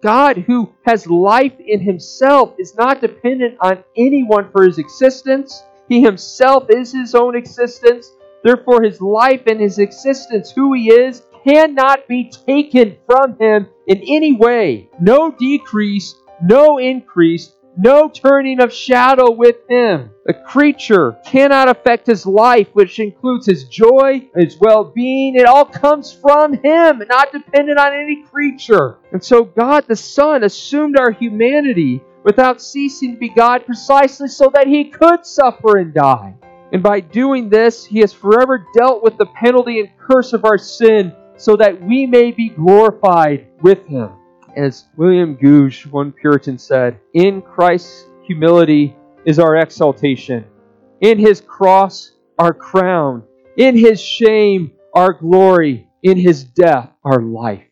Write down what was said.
God, who has life in himself, is not dependent on anyone for his existence. He himself is his own existence. Therefore, his life and his existence, who he is, cannot be taken from him in any way. No decrease, no increase, no turning of shadow with him. A creature cannot affect his life, which includes his joy, his well being. It all comes from him, not dependent on any creature. And so God the Son assumed our humanity without ceasing to be God precisely so that he could suffer and die. And by doing this, he has forever dealt with the penalty and curse of our sin so that we may be glorified with him. As William Gouge, one Puritan, said, In Christ's humility is our exaltation, in his cross, our crown, in his shame, our glory, in his death, our life.